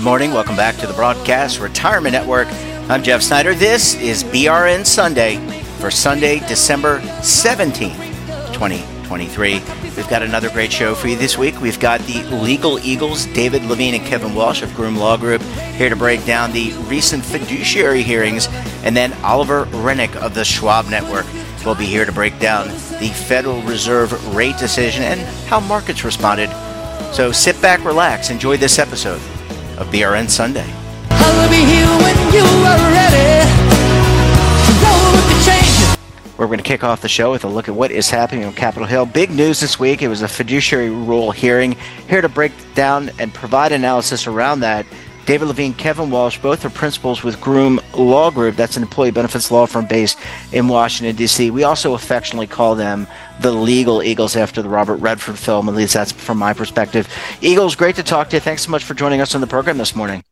good morning. Welcome back to the broadcast Retirement Network. I'm Jeff Snyder. This is BRN Sunday for Sunday, December 17th, 2023. We've got another great show for you this week. We've got the Legal Eagles, David Levine and Kevin Walsh of Groom Law Group, here to break down the recent fiduciary hearings, and then Oliver Renick of the Schwab Network will be here to break down the Federal Reserve rate decision and how markets responded. So sit back, relax, enjoy this episode of BRN Sunday. We're going to kick off the show with a look at what is happening on Capitol Hill. Big news this week. It was a fiduciary rule hearing. Here to break down and provide analysis around that, David Levine, Kevin Walsh, both are principals with Groom Law Group. That's an employee benefits law firm based in Washington, D.C. We also affectionately call them the Legal Eagles after the Robert Redford film. At least that's from my perspective. Eagles, great to talk to you. Thanks so much for joining us on the program this morning.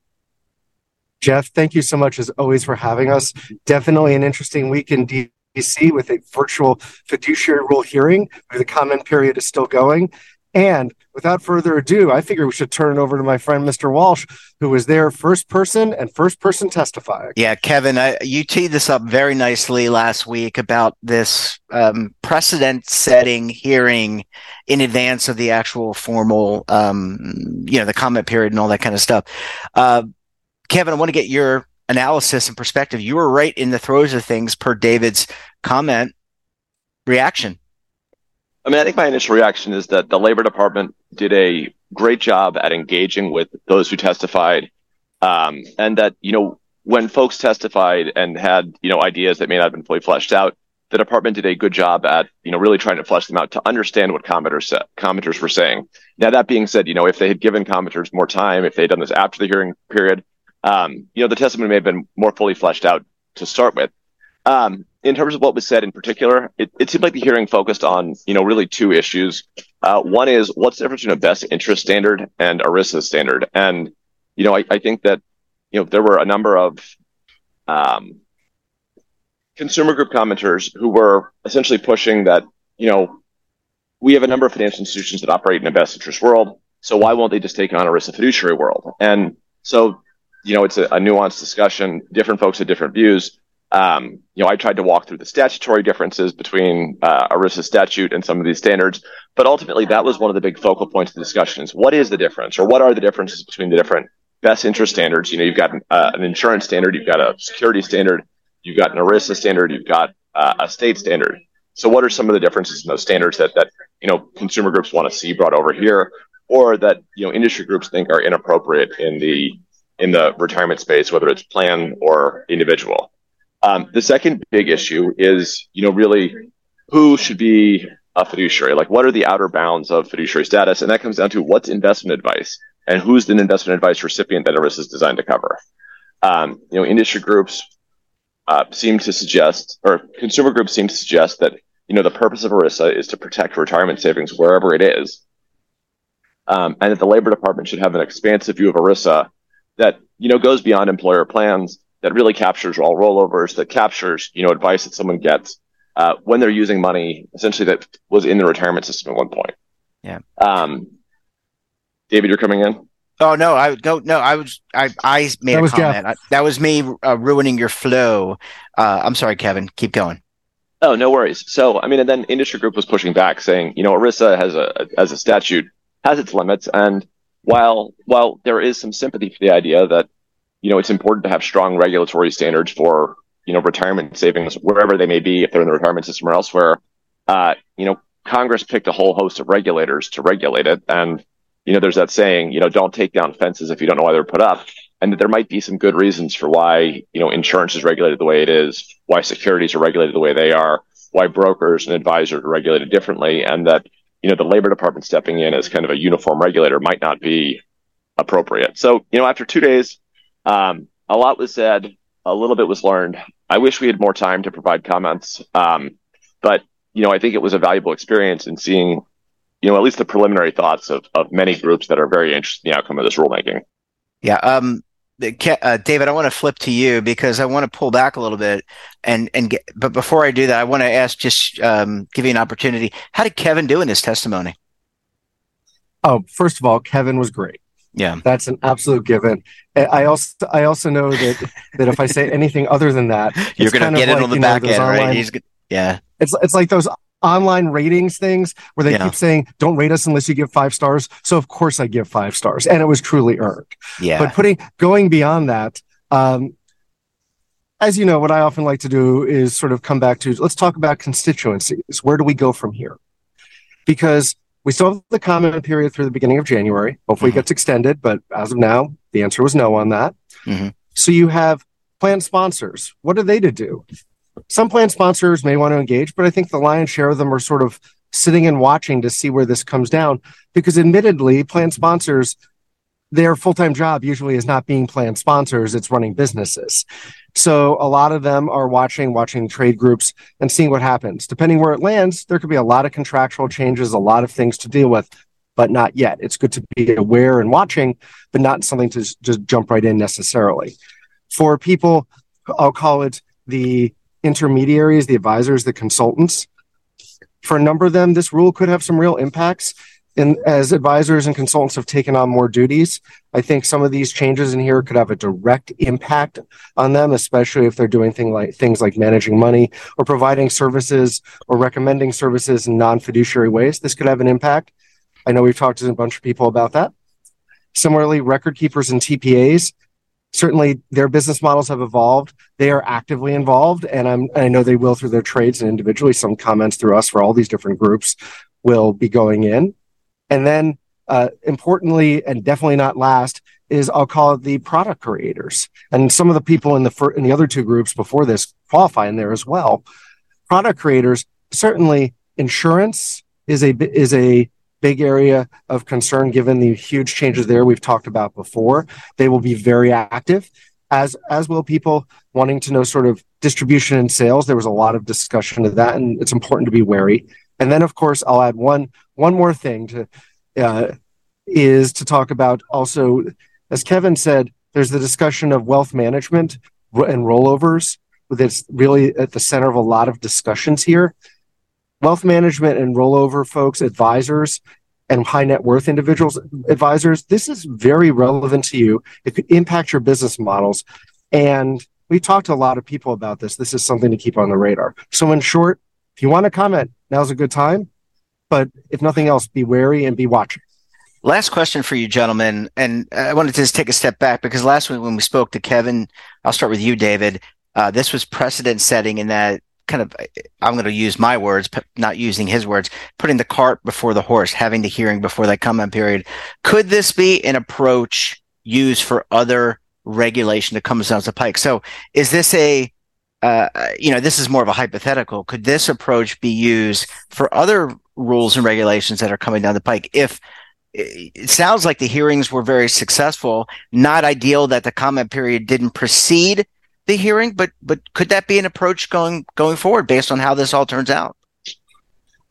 Jeff, thank you so much as always for having us. Definitely an interesting week in DC with a virtual fiduciary rule hearing. Where the comment period is still going. And without further ado, I figure we should turn it over to my friend Mr. Walsh, who was there first person and first person testifying. Yeah, Kevin, I, you teed this up very nicely last week about this um, precedent setting hearing in advance of the actual formal, um, you know, the comment period and all that kind of stuff. Uh, Kevin, I want to get your analysis and perspective. You were right in the throes of things per David's comment. Reaction. I mean, I think my initial reaction is that the Labor Department did a great job at engaging with those who testified, um, and that you know when folks testified and had you know ideas that may not have been fully fleshed out, the department did a good job at you know really trying to flesh them out to understand what commenters said, commenters were saying. Now that being said, you know if they had given commenters more time, if they had done this after the hearing period, um, you know the testimony may have been more fully fleshed out to start with. Um, in terms of what was said in particular, it, it seemed like the hearing focused on, you know, really two issues. Uh, one is what's the difference between a best interest standard and ERISA standard? And, you know, I, I think that, you know, there were a number of um, consumer group commenters who were essentially pushing that, you know, we have a number of financial institutions that operate in a best interest world. So why won't they just take on a ERISA fiduciary world? And so, you know, it's a, a nuanced discussion. Different folks have different views. Um, you know, I tried to walk through the statutory differences between uh, ERISA statute and some of these standards, but ultimately that was one of the big focal points of the what is the difference or what are the differences between the different best interest standards? You know, you've got uh, an insurance standard, you've got a security standard, you've got an ERISA standard, you've got uh, a state standard. So what are some of the differences in those standards that, that, you know, consumer groups want to see brought over here or that, you know, industry groups think are inappropriate in the, in the retirement space, whether it's plan or individual? Um, the second big issue is, you know, really who should be a fiduciary? Like, what are the outer bounds of fiduciary status? And that comes down to what's investment advice and who's the investment advice recipient that ERISA is designed to cover. Um, you know, industry groups uh, seem to suggest, or consumer groups seem to suggest that, you know, the purpose of ERISA is to protect retirement savings wherever it is. Um, and that the Labor Department should have an expansive view of ERISA that, you know, goes beyond employer plans that really captures all rollovers, that captures, you know, advice that someone gets uh, when they're using money essentially that was in the retirement system at one point. Yeah. Um, David, you're coming in. Oh no, I would go. No, I was. I I made that a comment. I, that was me uh, ruining your flow. Uh, I'm sorry, Kevin. Keep going. Oh, no worries. So, I mean, and then industry group was pushing back, saying, you know, ERISA has a as a statute has its limits, and while while there is some sympathy for the idea that you know, it's important to have strong regulatory standards for, you know, retirement savings wherever they may be, if they're in the retirement system or elsewhere. Uh, you know, Congress picked a whole host of regulators to regulate it. And, you know, there's that saying, you know, don't take down fences if you don't know why they're put up. And that there might be some good reasons for why, you know, insurance is regulated the way it is, why securities are regulated the way they are, why brokers and advisors are regulated differently. And that, you know, the Labor Department stepping in as kind of a uniform regulator might not be appropriate. So, you know, after two days, um, a lot was said, a little bit was learned. I wish we had more time to provide comments, um, but you know, I think it was a valuable experience in seeing, you know, at least the preliminary thoughts of of many groups that are very interested in the outcome of this rulemaking. Yeah. Um, uh, David, I want to flip to you because I want to pull back a little bit and and get. But before I do that, I want to ask, just um, give you an opportunity. How did Kevin do in his testimony? Oh, first of all, Kevin was great. Yeah, that's an absolute given. I also I also know that that if I say anything other than that, you're going to get it on the back know, end, online, right? He's, yeah, it's it's like those online ratings things where they yeah. keep saying don't rate us unless you give five stars. So of course I give five stars, and it was truly earned. Yeah, but putting going beyond that. Um, as you know, what I often like to do is sort of come back to let's talk about constituencies. Where do we go from here? Because we still have the comment period through the beginning of January. Hopefully, mm-hmm. it gets extended, but as of now, the answer was no on that. Mm-hmm. So you have plan sponsors. What are they to do? Some plan sponsors may want to engage, but I think the lion's share of them are sort of sitting and watching to see where this comes down. Because admittedly, plan sponsors their full-time job usually is not being plan sponsors it's running businesses. So a lot of them are watching watching trade groups and seeing what happens. Depending where it lands there could be a lot of contractual changes a lot of things to deal with but not yet. It's good to be aware and watching but not something to just jump right in necessarily. For people i'll call it the intermediaries the advisors the consultants for a number of them this rule could have some real impacts and as advisors and consultants have taken on more duties, I think some of these changes in here could have a direct impact on them, especially if they're doing thing like things like managing money or providing services or recommending services in non-fiduciary ways. This could have an impact. I know we've talked to a bunch of people about that. Similarly, record keepers and TPAs, certainly their business models have evolved. They are actively involved, and I'm, I know they will through their trades and individually. Some comments through us for all these different groups will be going in. And then, uh, importantly, and definitely not last, is I'll call it the product creators. And some of the people in the fir- in the other two groups before this qualify in there as well. Product creators certainly insurance is a is a big area of concern given the huge changes there we've talked about before. They will be very active as as will people wanting to know sort of distribution and sales. There was a lot of discussion of that, and it's important to be wary. And then, of course, I'll add one one more thing to uh, is to talk about also, as Kevin said, there's the discussion of wealth management and rollovers. That's really at the center of a lot of discussions here. Wealth management and rollover folks, advisors, and high net worth individuals, advisors, this is very relevant to you. It could impact your business models. And we talked to a lot of people about this. This is something to keep on the radar. So, in short, if you want to comment, now's a good time. But if nothing else, be wary and be watching. Last question for you, gentlemen. And I wanted to just take a step back because last week when we spoke to Kevin, I'll start with you, David. Uh, this was precedent setting in that kind of, I'm going to use my words, not using his words, putting the cart before the horse, having the hearing before that comment period. Could this be an approach used for other regulation that comes down the pike? So is this a uh, you know, this is more of a hypothetical. Could this approach be used for other rules and regulations that are coming down the pike? If it sounds like the hearings were very successful, not ideal that the comment period didn't precede the hearing, but but could that be an approach going going forward based on how this all turns out?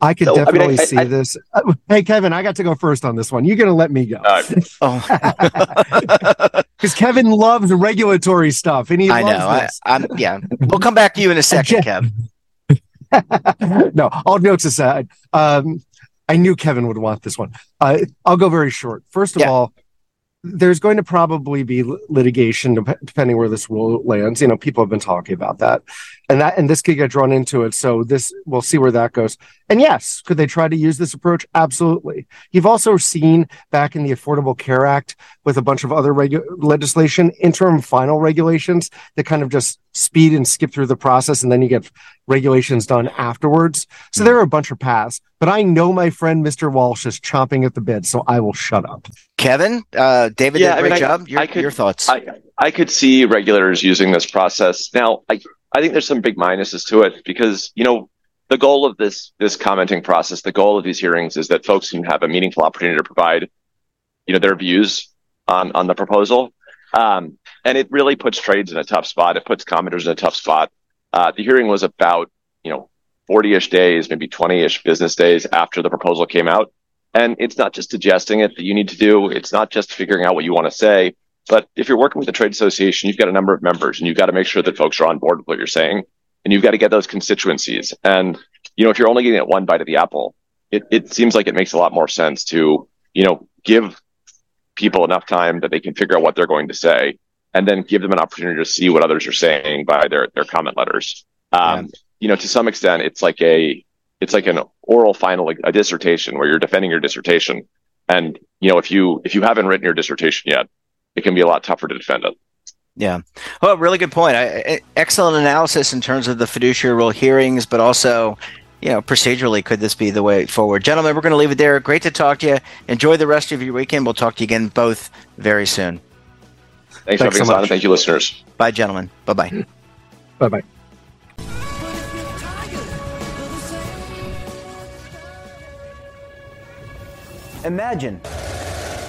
I could so, definitely I mean, I, see I, this. Hey, Kevin, I got to go first on this one. You're going to let me go. Uh, oh, because Kevin loves regulatory stuff, and he I know. I, am yeah, we'll come back to you in a second, Kev. no, all jokes aside, um, I knew Kevin would want this one. Uh, I'll go very short. First of yeah. all, there's going to probably be litigation depending where this rule lands. You know, people have been talking about that, and that and this could get drawn into it. So this we'll see where that goes. And yes, could they try to use this approach? Absolutely. You've also seen back in the Affordable Care Act with a bunch of other regu- legislation, interim final regulations that kind of just speed and skip through the process, and then you get regulations done afterwards. So there are a bunch of paths. But I know my friend Mr. Walsh is chomping at the bit, so I will shut up. Kevin, uh, David yeah, did a great I mean, job. Your, could, your thoughts? I, I could see regulators using this process. Now, I, I think there's some big minuses to it because, you know, the goal of this this commenting process, the goal of these hearings is that folks can have a meaningful opportunity to provide, you know, their views on on the proposal. Um, and it really puts trades in a tough spot. It puts commenters in a tough spot. Uh, the hearing was about, you know, 40-ish days, maybe 20-ish business days after the proposal came out. And it's not just digesting it that you need to do. It's not just figuring out what you want to say. But if you're working with a trade association, you've got a number of members and you've got to make sure that folks are on board with what you're saying. And you've got to get those constituencies. And, you know, if you're only getting one bite of the apple, it, it seems like it makes a lot more sense to, you know, give people enough time that they can figure out what they're going to say, and then give them an opportunity to see what others are saying by their their comment letters. Um, yeah. You know, to some extent, it's like a it's like an oral final, a dissertation where you're defending your dissertation. And you know, if you if you haven't written your dissertation yet, it can be a lot tougher to defend it. Yeah. Well, really good point. I, excellent analysis in terms of the fiduciary rule hearings, but also, you know, procedurally, could this be the way forward? Gentlemen, we're going to leave it there. Great to talk to you. Enjoy the rest of your weekend. We'll talk to you again both very soon. Thanks, Thanks for having so us on. Thank you, listeners. Bye, gentlemen. Bye bye. Bye bye. Imagine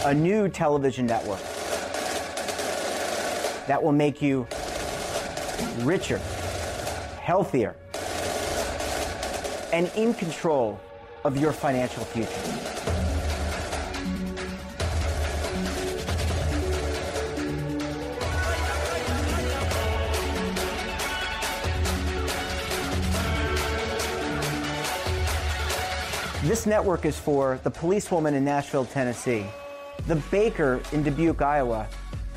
a new television network that will make you richer, healthier, and in control of your financial future. This network is for the policewoman in Nashville, Tennessee, the baker in Dubuque, Iowa,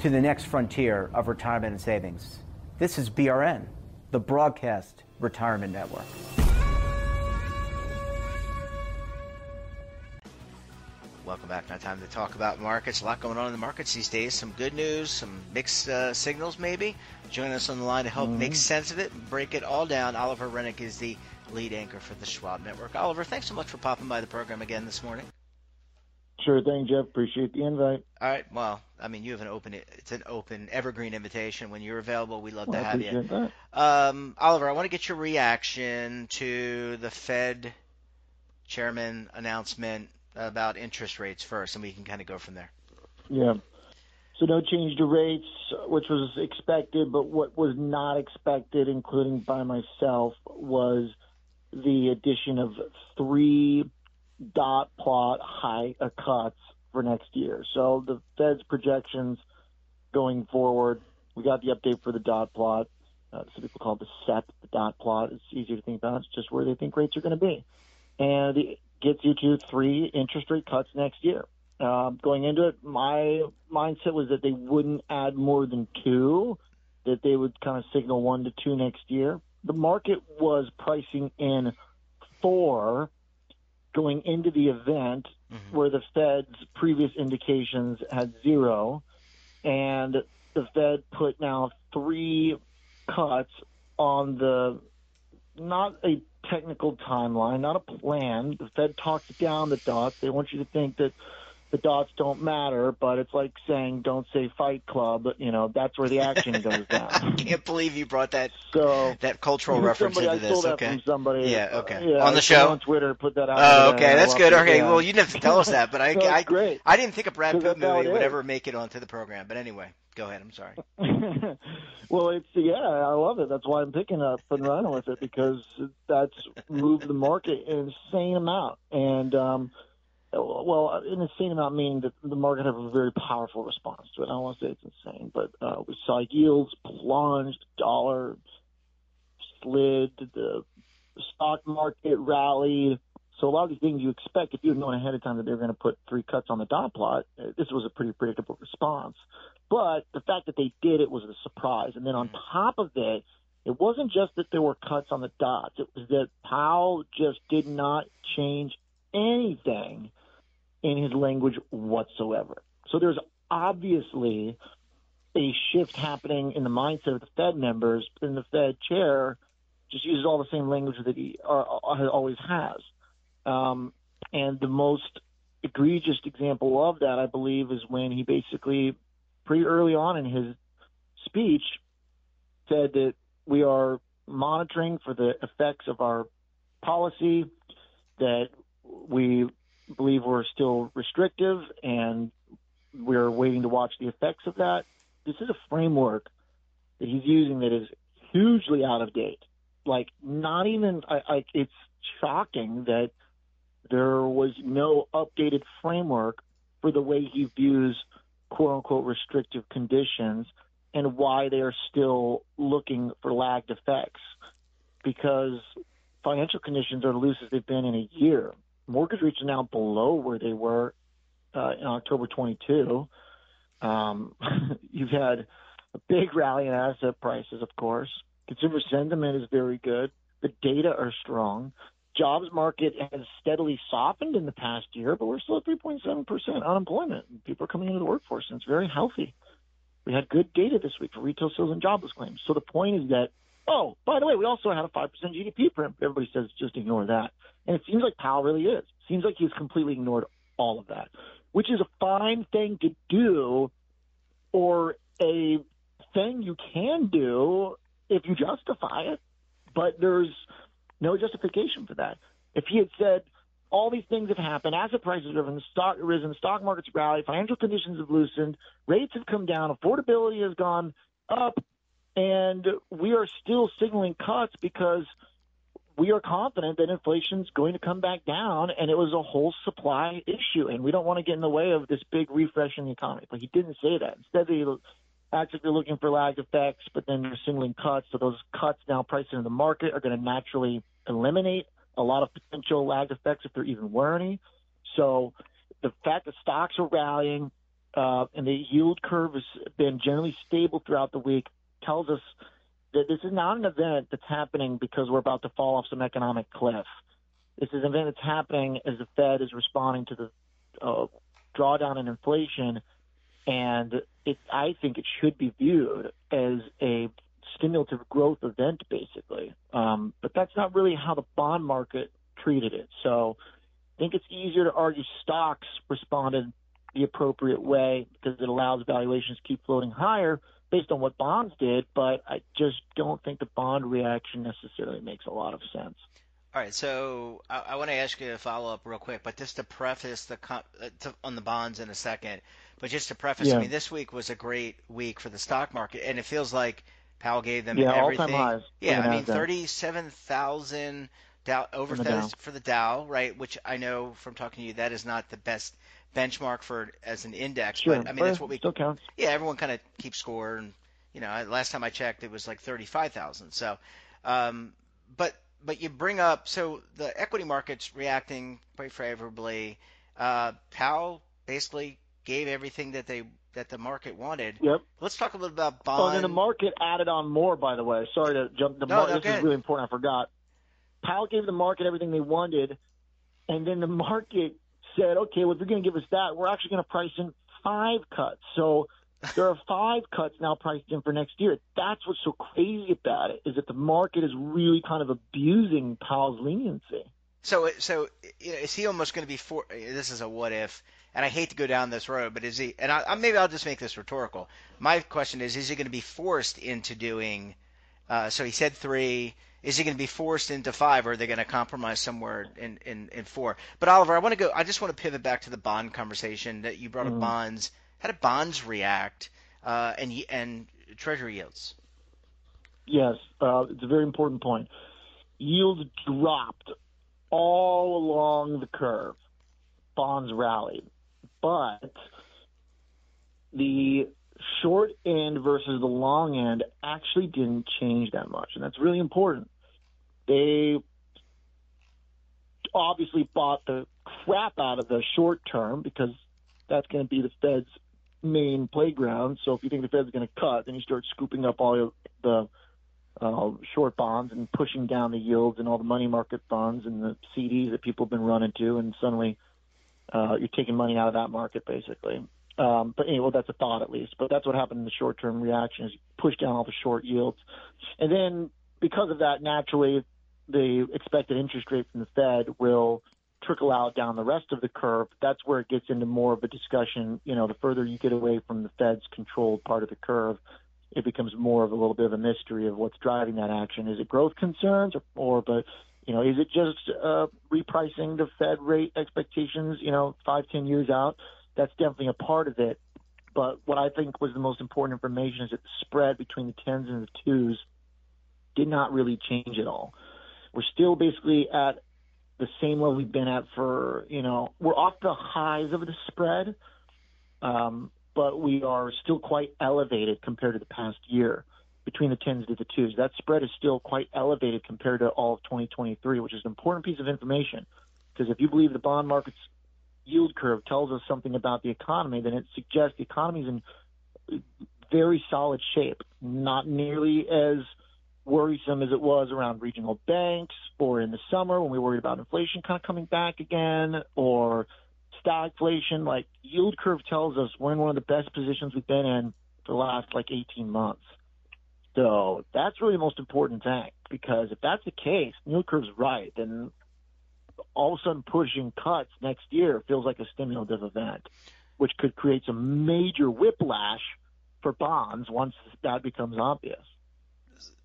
to the next frontier of retirement and savings. This is BRN, the Broadcast Retirement Network. Welcome back. Now, time to talk about markets. A lot going on in the markets these days. Some good news, some mixed uh, signals, maybe. Join us on the line to help mm-hmm. make sense of it, break it all down. Oliver Renick is the lead anchor for the Schwab Network. Oliver, thanks so much for popping by the program again this morning. Sure thing, Jeff. Appreciate the invite. All right. Well, I mean, you have an open, it's an open, evergreen invitation. When you're available, we'd love well, to have you. That. Um, Oliver, I want to get your reaction to the Fed chairman announcement about interest rates first, and we can kind of go from there. Yeah. So no change to rates, which was expected, but what was not expected, including by myself, was the addition of three dot plot high uh, cuts for next year. So the Fed's projections going forward, we got the update for the dot plot. Uh, some people call it the set, the dot plot. It's easier to think about. It's just where they think rates are going to be. And it gets you to three interest rate cuts next year. Uh, going into it, my mindset was that they wouldn't add more than two, that they would kind of signal one to two next year. The market was pricing in four going into the event mm-hmm. where the Fed's previous indications had zero, and the Fed put now three cuts on the not a technical timeline, not a plan. The Fed talks down the dots. They want you to think that the dots don't matter, but it's like saying don't say Fight Club. You know, that's where the action goes down. I can't believe you brought that so that cultural reference somebody, into I this. okay. from somebody. Yeah. Okay. Uh, yeah, on the show on Twitter, put that out. Oh, okay, that's good. Okay, well, you didn't have to tell us that, but I, I, great. I didn't think a Brad Pitt movie would ever make it onto the program. But anyway, go ahead. I'm sorry. well, it's yeah, I love it. That's why I'm picking up and running with it because that's moved the market an insane amount and. um well, an insane amount meaning that the market have a very powerful response to it. I don't want to say it's insane, but uh, we saw yields plunged, dollar slid, the stock market rallied. So a lot of these things you expect if you had known ahead of time that they were going to put three cuts on the dot plot, uh, this was a pretty predictable response. But the fact that they did it was a surprise. And then on top of that, it wasn't just that there were cuts on the dots. It was that Powell just did not change anything in his language whatsoever. So there's obviously a shift happening in the mindset of the Fed members, then the Fed chair just uses all the same language that he uh always has. Um, and the most egregious example of that, I believe, is when he basically, pretty early on in his speech, said that we are monitoring for the effects of our policy, that we believe we're still restrictive, and we're waiting to watch the effects of that. This is a framework that he's using that is hugely out of date. Like, not even, I, it's shocking that there was no updated framework for the way he views quote unquote restrictive conditions and why they are still looking for lagged effects because financial conditions are loose as they've been in a year. Mortgage rates are now below where they were uh, in October 22. Um, you've had a big rally in asset prices, of course. Consumer sentiment is very good. The data are strong. Jobs market has steadily softened in the past year, but we're still at 3.7% unemployment. People are coming into the workforce, and it's very healthy. We had good data this week for retail sales and jobless claims. So the point is that, oh, by the way, we also had a 5% GDP print. Everybody says just ignore that. And it seems like Powell really is. Seems like he's completely ignored all of that, which is a fine thing to do or a thing you can do if you justify it. But there's no justification for that. If he had said, all these things have happened. Asset prices have stock risen, stock markets rallied, financial conditions have loosened, rates have come down, affordability has gone up, and we are still signaling cuts because we are confident that inflation is going to come back down, and it was a whole supply issue, and we don't want to get in the way of this big refresh in the economy. But he didn't say that. Instead, they actively looking for lag effects, but then they're signaling cuts. So those cuts now priced into the market are going to naturally eliminate a lot of potential lag effects if there even were any. So the fact that stocks are rallying uh, and the yield curve has been generally stable throughout the week tells us that this is not an event that's happening because we're about to fall off some economic cliff. This is an event that's happening as the Fed is responding to the uh, drawdown in inflation, and it, I think it should be viewed as a stimulative growth event, basically. Um, but that's not really how the bond market treated it. So I think it's easier to argue stocks responded the appropriate way because it allows valuations to keep floating higher based on what bonds did. But I just don't think the bond reaction necessarily makes a lot of sense. All right, so I, I want to ask you a follow up real quick, but just to preface the uh, to, on the bonds in a second, but just to preface, yeah. I mean, this week was a great week for the stock market, and it feels like Powell gave them yeah, everything. Highs yeah, I mean, thirty-seven thousand Dow over the Dow. for the Dow, right? Which I know from talking to you, that is not the best benchmark for as an index, sure, but I mean that's what we still counts. Yeah, everyone kind of keeps score, and you know, last time I checked, it was like thirty-five thousand. So, um, but but you bring up so the equity market's reacting quite favorably. Uh, Powell basically gave everything that they that the market wanted. Yep. Let's talk a little about bond. Oh, and then the market added on more. By the way, sorry to jump. The no, mar- no, this is really important. I forgot. Powell gave the market everything they wanted, and then the market said, "Okay, well, if you're going to give us that, we're actually going to price in five cuts." So there are five cuts now priced in for next year. That's what's so crazy about it is that the market is really kind of abusing Powell's leniency. So, so you know, is he almost going to be for? This is a what if and I hate to go down this road, but is he? And I, maybe I'll just make this rhetorical. My question is: Is he going to be forced into doing? Uh, so he said three. Is he going to be forced into five, or are they going to compromise somewhere in, in, in four? But Oliver, I want to go. I just want to pivot back to the bond conversation that you brought mm-hmm. up. Bonds. How did bonds react? Uh, and and treasury yields. Yes, uh, it's a very important point. Yields dropped all along the curve. Bonds rallied but the short end versus the long end actually didn't change that much, and that's really important. They obviously bought the crap out of the short term because that's going to be the Fed's main playground. So if you think the Fed's going to cut, then you start scooping up all the uh, short bonds and pushing down the yields and all the money market funds and the CDs that people have been running to, and suddenly – uh, you're taking money out of that market basically. Um, but anyway, well, that's a thought at least. But that's what happened in the short-term reaction is push down all the short yields, and then because of that, naturally, the expected interest rate from the Fed will trickle out down the rest of the curve. That's where it gets into more of a discussion. You know, the further you get away from the Fed's controlled part of the curve, it becomes more of a little bit of a mystery of what's driving that action. Is it growth concerns, or, or but you know, is it just uh, repricing the Fed rate expectations? You know, five, ten years out. That's definitely a part of it. But what I think was the most important information is that the spread between the tens and the twos did not really change at all. We're still basically at the same level we've been at for, you know, we're off the highs of the spread, um, but we are still quite elevated compared to the past year between the tens to the twos. That spread is still quite elevated compared to all of 2023, which is an important piece of information. Because if you believe the bond market's yield curve tells us something about the economy, then it suggests the economy is in very solid shape, not nearly as worrisome as it was around regional banks or in the summer when we worried about inflation kind of coming back again or stagflation. Like yield curve tells us we're in one of the best positions we've been in for the last like 18 months. So that's really the most important thing because if that's the case, yield curve's right, then all of a sudden pushing cuts next year feels like a stimulative event, which could create some major whiplash for bonds once that becomes obvious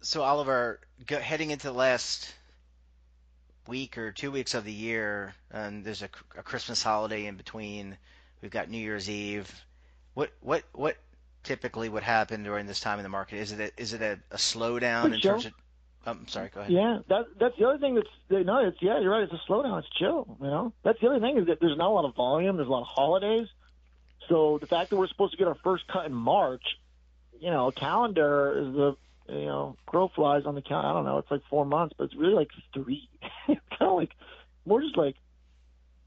so Oliver, go, heading into the last week or two weeks of the year, and there's a, a, Christmas holiday in between. We've got New Year's Eve. What what what typically would happen during this time in the market? Is it a, is it a, a slowdown in terms of? I'm sorry. Go ahead. Yeah, that that's the other thing that's no, it's yeah, you're right. It's a slowdown. It's chill. You know, that's the other thing is that there's not a lot of volume. There's a lot of holidays. So the fact that we're supposed to get our first cut in March, you know, calendar is the you know, crow flies on the count. I don't know. It's like four months, but it's really like three. kind of like more just like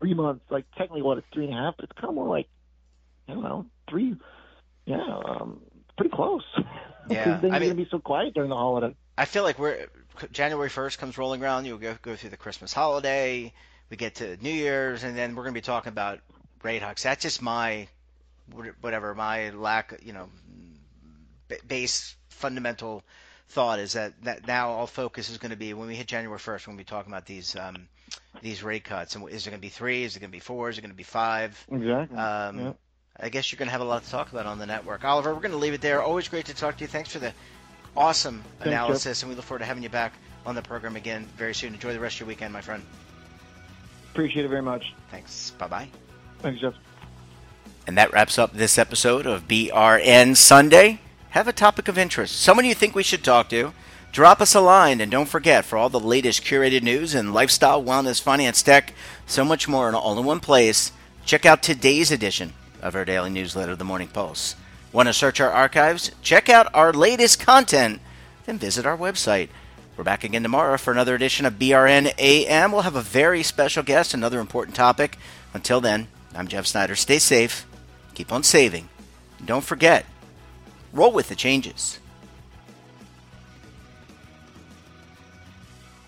three months. Like technically, what it's three and a half, but it's kind of more like I don't know, three. Yeah, um, pretty close. Yeah, things I mean, are gonna be so quiet during the holiday. I feel like we're January first comes rolling around. You go go through the Christmas holiday. We get to New Year's, and then we're gonna be talking about rate hikes. That's just my whatever my lack, you know, base fundamental thought is that, that now all focus is going to be when we hit January 1st, we're going to be talking about these um, these rate cuts. And is it going to be three? Is it going to be four? Is it going to be five? Exactly. Um, yeah. I guess you're going to have a lot to talk about on the network. Oliver, we're going to leave it there. Always great to talk to you. Thanks for the awesome Thanks, analysis, Jeff. and we look forward to having you back on the program again very soon. Enjoy the rest of your weekend, my friend. Appreciate it very much. Thanks. Bye bye. Thanks, Jeff. And that wraps up this episode of BRN Sunday have a topic of interest, someone you think we should talk to, drop us a line. And don't forget, for all the latest curated news and lifestyle, wellness, finance, tech, so much more, and all in one place, check out today's edition of our daily newsletter, The Morning Pulse. Want to search our archives? Check out our latest content, then visit our website. We're back again tomorrow for another edition of BRN AM. We'll have a very special guest, another important topic. Until then, I'm Jeff Snyder. Stay safe, keep on saving, and don't forget, roll with the changes.